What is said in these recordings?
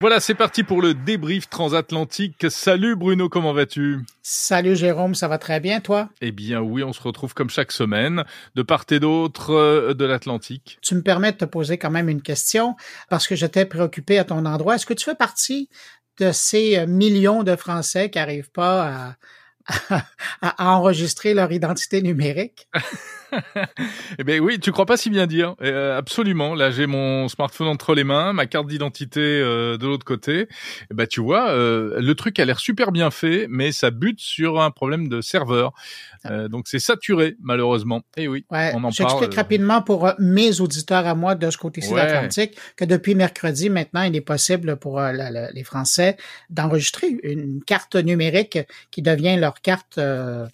Voilà, c'est parti pour le débrief transatlantique. Salut Bruno, comment vas-tu? Salut Jérôme, ça va très bien, toi? Eh bien oui, on se retrouve comme chaque semaine, de part et d'autre euh, de l'Atlantique. Tu me permets de te poser quand même une question, parce que j'étais préoccupé à ton endroit. Est-ce que tu fais partie de ces millions de Français qui n'arrivent pas à, à enregistrer leur identité numérique eh ben oui, tu crois pas si bien dire. Euh, absolument. Là, j'ai mon smartphone entre les mains, ma carte d'identité euh, de l'autre côté. Eh ben tu vois, euh, le truc a l'air super bien fait, mais ça bute sur un problème de serveur. Ah. donc c'est saturé malheureusement. Et eh oui, ouais, on en J'explique rapidement pour mes auditeurs à moi de ce côté-ci de l'Atlantique que depuis mercredi maintenant, il est possible pour les Français d'enregistrer une carte numérique qui devient leur carte.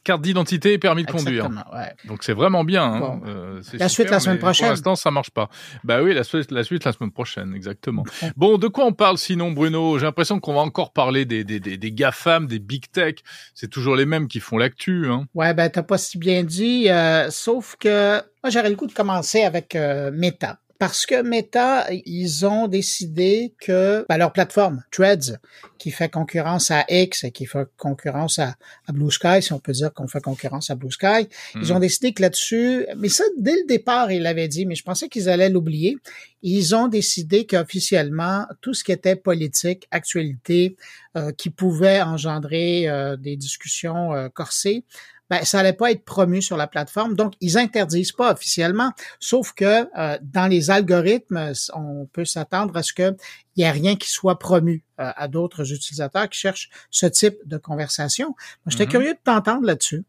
Carte d'identité et permis de conduire. Ouais. Donc c'est vraiment bien. Hein. Euh, la suite la semaine prochaine. Pour l'instant, ça marche pas. Bah oui, la suite, la suite la semaine prochaine, exactement. Bon, de quoi on parle sinon, Bruno? J'ai l'impression qu'on va encore parler des, des, des, des GAFAM, des big tech. C'est toujours les mêmes qui font l'actu. Hein. Ouais, ben t'as pas si bien dit. Euh, sauf que moi, j'aurais le coup de commencer avec euh, Meta. Parce que Meta, ils ont décidé que ben, leur plateforme, Threads, qui fait concurrence à X et qui fait concurrence à, Blue Sky, si on peut dire qu'on fait concurrence à Blue Sky, ils ont mhm. décidé que là-dessus, mais ça, dès le départ, ils l'avaient dit, mais je pensais qu'ils allaient l'oublier. Ils ont décidé qu'officiellement, tout ce qui était politique, actualité, euh, qui pouvait engendrer euh, des discussions euh, corsées, ben, ça allait pas être promu sur la plateforme. Donc, ils interdisent pas officiellement, sauf que euh, dans les algorithmes, on peut s'attendre à ce qu'il n'y ait rien qui soit promu euh, à d'autres utilisateurs qui cherchent ce type de conversation. Moi, j'étais mm-hmm. curieux de t'entendre là-dessus.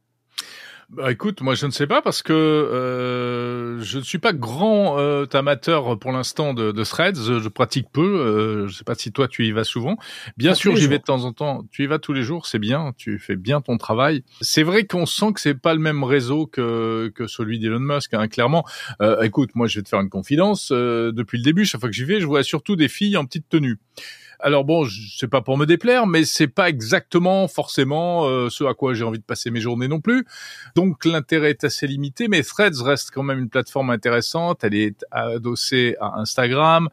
Bah, écoute, moi je ne sais pas parce que euh, je ne suis pas grand euh, amateur pour l'instant de, de, threads. Je pratique peu. Euh, je sais pas si toi tu y vas souvent. Bien sûr, j'y vais de temps en temps. Tu y vas tous les jours, c'est bien. Tu fais bien ton travail. C'est vrai qu'on sent que c'est pas le même réseau que que celui d'Elon Musk. Hein, clairement. Euh, écoute, moi je vais te faire une confidence. Euh, depuis le début, chaque fois que j'y vais, je vois surtout des filles en petite tenue. Alors bon, c'est pas pour me déplaire, mais c'est pas exactement forcément euh, ce à quoi j'ai envie de passer mes journées non plus. Donc l'intérêt est assez limité, mais Threads reste quand même une plateforme intéressante. Elle est adossée à Instagram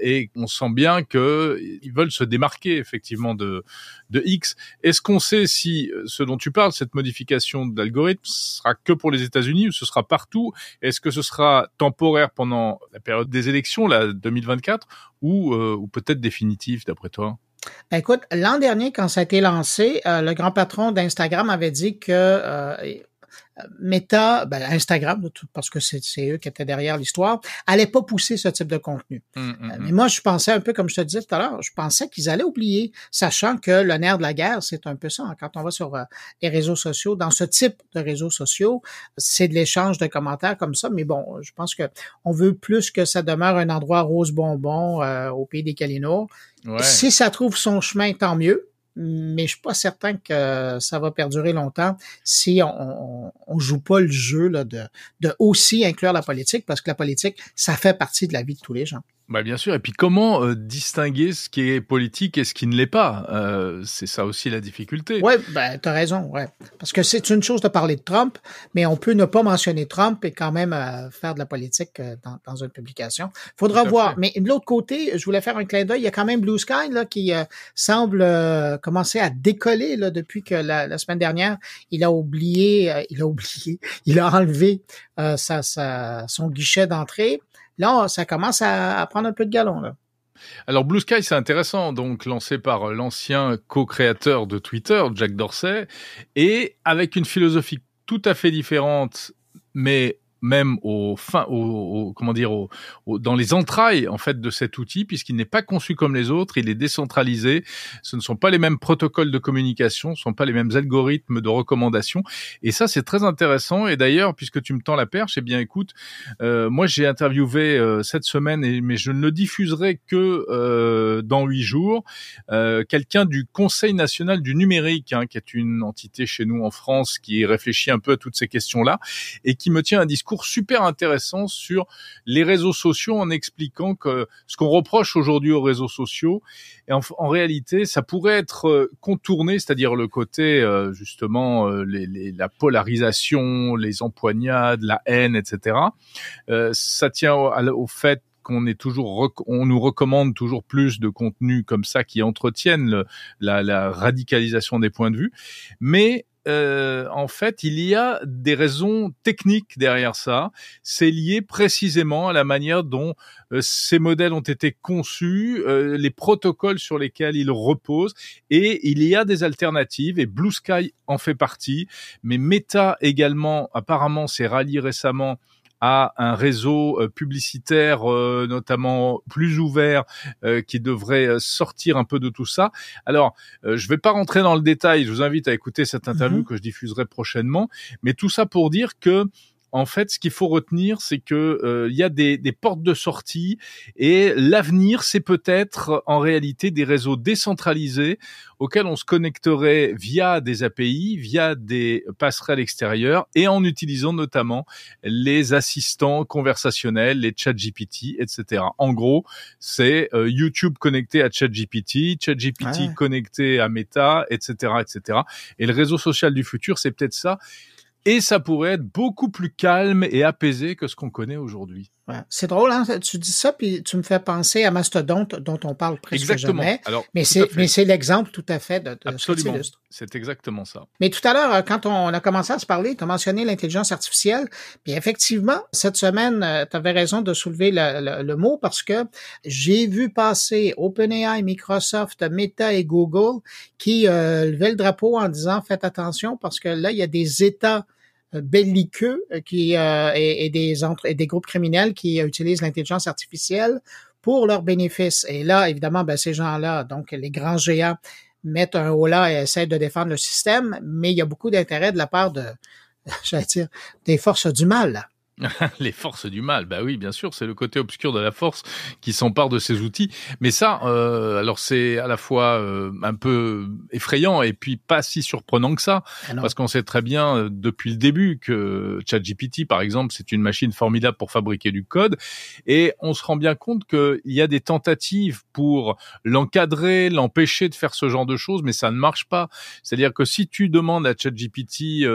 et on sent bien que ils veulent se démarquer effectivement de de X. Est-ce qu'on sait si euh, ce dont tu parles, cette modification d'algorithme, sera que pour les États-Unis ou ce sera partout? Est-ce que ce sera temporaire pendant la période des élections, la 2024, ou, euh, ou peut-être définitif d'après toi? Écoute, l'an dernier, quand ça a été lancé, euh, le grand patron d'Instagram avait dit que Meta, ben Instagram, parce que c'est eux qui étaient derrière l'histoire, allait pas pousser ce type de contenu. Hum, hum, euh, hum. mais moi, je pensais un peu, comme je te disais tout à l'heure, je pensais qu'ils allaient oublier, sachant que le nerf de la guerre, c'est un peu ça. Hein. Quand on va sur euh, les réseaux sociaux, dans ce type de réseaux sociaux, c'est de l'échange de commentaires comme ça. Mais bon, je pense que on veut plus que ça demeure un endroit rose bonbon euh, au pays des Calinours. Si ça trouve son chemin, tant mieux mais je suis pas certain que ça va perdurer longtemps si on, on, joue pas le jeu là, de aussi inclure la politique, parce que la politique, ça fait partie de la vie de tous les gens. Bah bien sûr. Et puis comment euh, distinguer ce qui est politique et ce qui ne l'est pas? Euh, C'est ça aussi la difficulté. Ouais, ben t'as raison. Ouais, parce que c'est une chose de parler de Trump, mais on peut ne pas mentionner Trump et quand même euh, faire de la politique euh, dans, dans, une publication. Faudra voir. Mais de l'autre côté, je voulais faire un clin d'œil. Il y a quand même Blue Sky là qui semble commencer à décoller là depuis que la, la semaine dernière il a oublié, il a oublié, il a enlevé sa, sa, son guichet d'entrée. Là, ça commence à, prendre un peu de galon. Là. Alors Blue Sky, c'est intéressant, donc lancé par l'ancien co-créateur de Twitter, Jack Dorsey, et avec une philosophie tout à fait différente, mais même au fin, au, comment dire, au, dans les entrailles en fait de cet outil, puisqu'il n'est pas conçu comme les autres, il est décentralisé. Ce ne sont pas les mêmes protocoles de communication, ce ne sont pas les mêmes algorithmes de recommandation, et ça c'est très intéressant. Et d'ailleurs, puisque tu me tends la perche, eh bien écoute, euh, moi j'ai interviewé euh, cette semaine, et, mais je ne le diffuserai que euh, dans huit jours, euh, quelqu'un du Conseil national du numérique, hein, qui est une entité chez nous en France qui réfléchit un peu à toutes ces questions-là et qui me tient un discours super intéressant sur les réseaux sociaux en expliquant que ce qu'on reproche aujourd'hui aux réseaux sociaux, en, réalité, ça pourrait être euh, contourné, c'est-à-dire le côté euh, justement euh, la polarisation, les empoignades, la haine, etc. ça tient au, fait qu'on est toujours, on nous recommande toujours plus de contenus comme ça qui entretiennent la radicalisation des points de vue, mais euh, en fait, il y a des raisons techniques derrière ça. C'est lié précisément à la manière dont euh, ces modèles ont été conçus, euh, les protocoles sur lesquels ils reposent, et il y a des alternatives, et Blue Sky en fait partie, mais Meta également, apparemment, s'est rallié récemment à un réseau euh, publicitaire euh, notamment plus ouvert euh, qui devrait sortir un peu de tout ça. Alors, je vais pas rentrer dans le détail, je vous invite à écouter cette interview mm-hmm. que je diffuserai prochainement, mais tout ça pour dire que en fait, ce qu'il faut retenir, c'est que euh, il y a des, des, portes de sortie et l'avenir, c'est peut-être en réalité des réseaux décentralisés auxquels on se connecterait via des API, via des passerelles extérieures et en utilisant notamment les assistants conversationnels, les ChatGPT, etc. En gros, c'est euh, YouTube connecté à ChatGPT, ChatGPT connecté à Meta, etc., etc. Et le réseau social du futur, c'est peut-être ça et ça pourrait être beaucoup plus calme et apaisé que ce qu'on connaît aujourd'hui. C'est drôle, hein? Tu dis ça, puis tu me fais penser à Mastodonte, dont on parle presque exactement. jamais. Alors, mais c'est, mais c'est l'exemple tout à fait de, de Absolument. C'est exactement ça. Mais tout à l'heure, euh, quand on a commencé à se parler, tu as mentionné l'intelligence artificielle. Puis effectivement, cette semaine, euh, tu avais raison de soulever le, mot parce que j'ai vu passer OpenAI, Microsoft, Meta et Google qui euh, levaient le drapeau en disant faites attention parce que là, il y a des États belliqueux euh, qui et, des entre, et des groupes criminels qui utilisent l'intelligence artificielle pour leurs bénéfices. Et là, évidemment, ben, ces gens-là, donc les grands géants, mettent un haut là et essaient de défendre le système, mais il y a beaucoup d'intérêt de la part de, j'allais dire, des forces du mal. les forces du mal, bah oui, bien sûr, c'est le côté obscur de la force qui s'empare de ces outils. Mais ça, euh, alors c'est à la fois euh, un peu effrayant et puis pas si surprenant que ça, ah parce qu'on sait très bien euh, depuis le début que ChatGPT, par exemple, c'est une machine formidable pour fabriquer du code, et on se rend bien compte qu'il y a des tentatives pour l'encadrer, l'empêcher de faire ce genre de choses, mais ça ne marche pas. C'est-à-dire que si tu demandes à ChatGPT,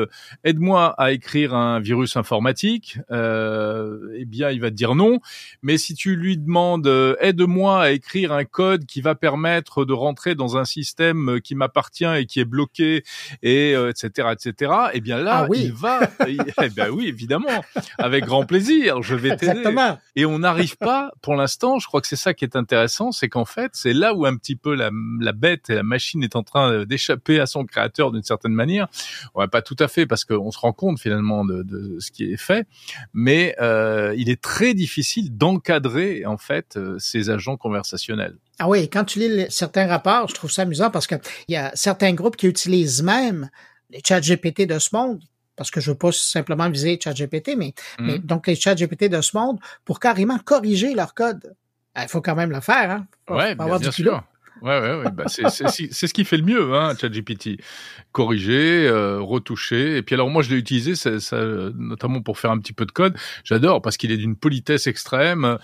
aide-moi à écrire un virus informatique euh, eh bien, il va te dire non. Mais si tu lui demandes euh, aide-moi à écrire un code qui va permettre de rentrer dans un système qui m'appartient et qui est bloqué et etc euh, etc. Eh bien là, ah oui. il va. eh ben oui, évidemment, avec grand plaisir. Je vais t'aider. Et on n'arrive pas, pour l'instant. Je crois que c'est ça qui est intéressant, c'est qu'en fait, c'est là où un petit peu la, la bête et la machine est en train d'échapper à son créateur d'une certaine manière. Ouais, pas tout à fait, parce qu'on se rend compte finalement de, de ce qui est fait mais euh, il est très difficile d'encadrer en fait euh, ces agents conversationnels. Ah oui, quand tu lis certains rapports, je trouve ça amusant parce qu'il y a certains groupes qui utilisent même les chats GPT de ce monde parce que je veux pas simplement viser ChatGPT, mais, mmh. mais donc les ChatGPT de ce monde pour carrément corriger leur code. Il faut quand même le faire, hein. ouais, bien, avoir sûr. Ouais, ouais, ouais. Bah, c'est ce qui fait le mieux, hein, ChatGPT. Corriger, euh, retoucher. Et puis alors moi, je l'ai utilisé, ça, ça, notamment pour faire un petit peu de code. J'adore parce qu'il est d'une politesse extrême.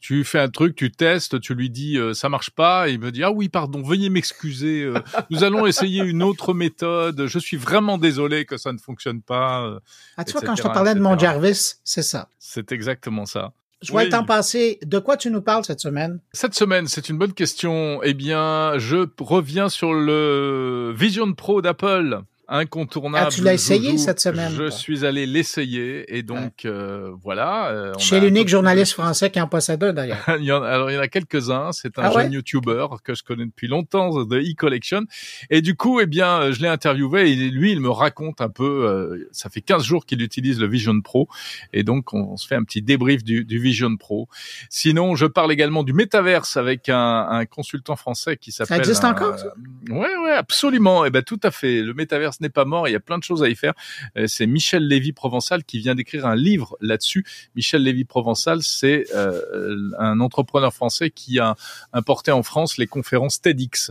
Tu fais un truc, tu testes, tu lui dis euh, ça marche pas, et il me dit ah oui pardon, veuillez m'excuser. Euh, nous allons essayer une autre méthode. Je suis vraiment désolé que ça ne fonctionne pas. Euh, ah tu vois quand je te parlais de mon Jarvis, c'est ça. C'est exactement ça. Je vois temps passer. De quoi tu nous parles cette semaine? Cette semaine, c'est une bonne question. Eh bien, je reviens sur le Vision Pro d'Apple incontournable. Ah, tu l'as essayé cette semaine Je suis allé l'essayer et donc euh, voilà. Euh, Chez l'unique journaliste français qui en possède un d'ailleurs. alors il y en a quelques-uns. C'est un ah jeune YouTuber que je connais depuis longtemps de e-collection et du coup eh bien euh, je l'ai interviewé et lui il me raconte un peu. Euh, ça fait 15 jours qu'il utilise le Vision Pro et donc on, se fait un petit débrief du, du, Vision Pro. Sinon je parle également du métaverse avec un, un consultant français qui s'appelle. Ça existe encore ça? Ouais ouais absolument. Et eh ben tout à fait. Le métaverse n'est pas mort, il y a plein de choses à y faire. Euh, c'est Michel Lévy Provençal qui vient d'écrire un livre là-dessus. Michel Lévy Provençal, c'est euh, un entrepreneur français qui a importé en France les conférences TEDx.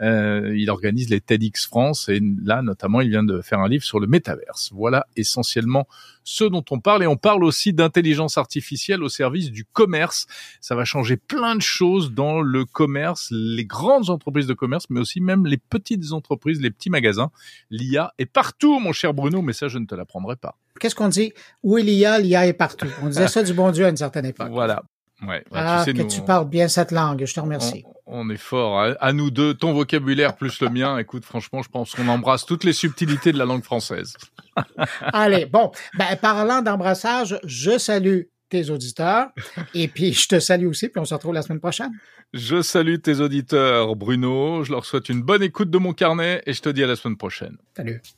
Euh, il organise les TEDx France et là notamment il vient de faire un livre sur le métaverse. Voilà essentiellement ce dont on parle et on parle aussi d'intelligence artificielle au service du commerce. Ça va changer plein de choses dans le commerce, les grandes entreprises de commerce, mais aussi même les petites entreprises, les petits magasins. L'IA est partout, mon cher Bruno, mais ça, je ne te l'apprendrai pas. Qu'est-ce qu'on dit? Où il y a, l'IA est partout. On disait ça du bon Dieu à une certaine époque. Voilà. Ouais, bah, ah, tu sais, que tu parles bien cette langue, je te remercie. On, est fort. À, nous deux, ton vocabulaire plus le mien. Écoute, franchement, je pense qu'on embrasse toutes les subtilités de la langue française. Allez, bon, ben, parlant d'embrassage, je salue tes auditeurs et puis je te salue aussi, puis on se retrouve la semaine prochaine. Je salue tes auditeurs, Bruno. Je leur souhaite une bonne écoute de mon carnet et je te dis à la semaine prochaine. Salut.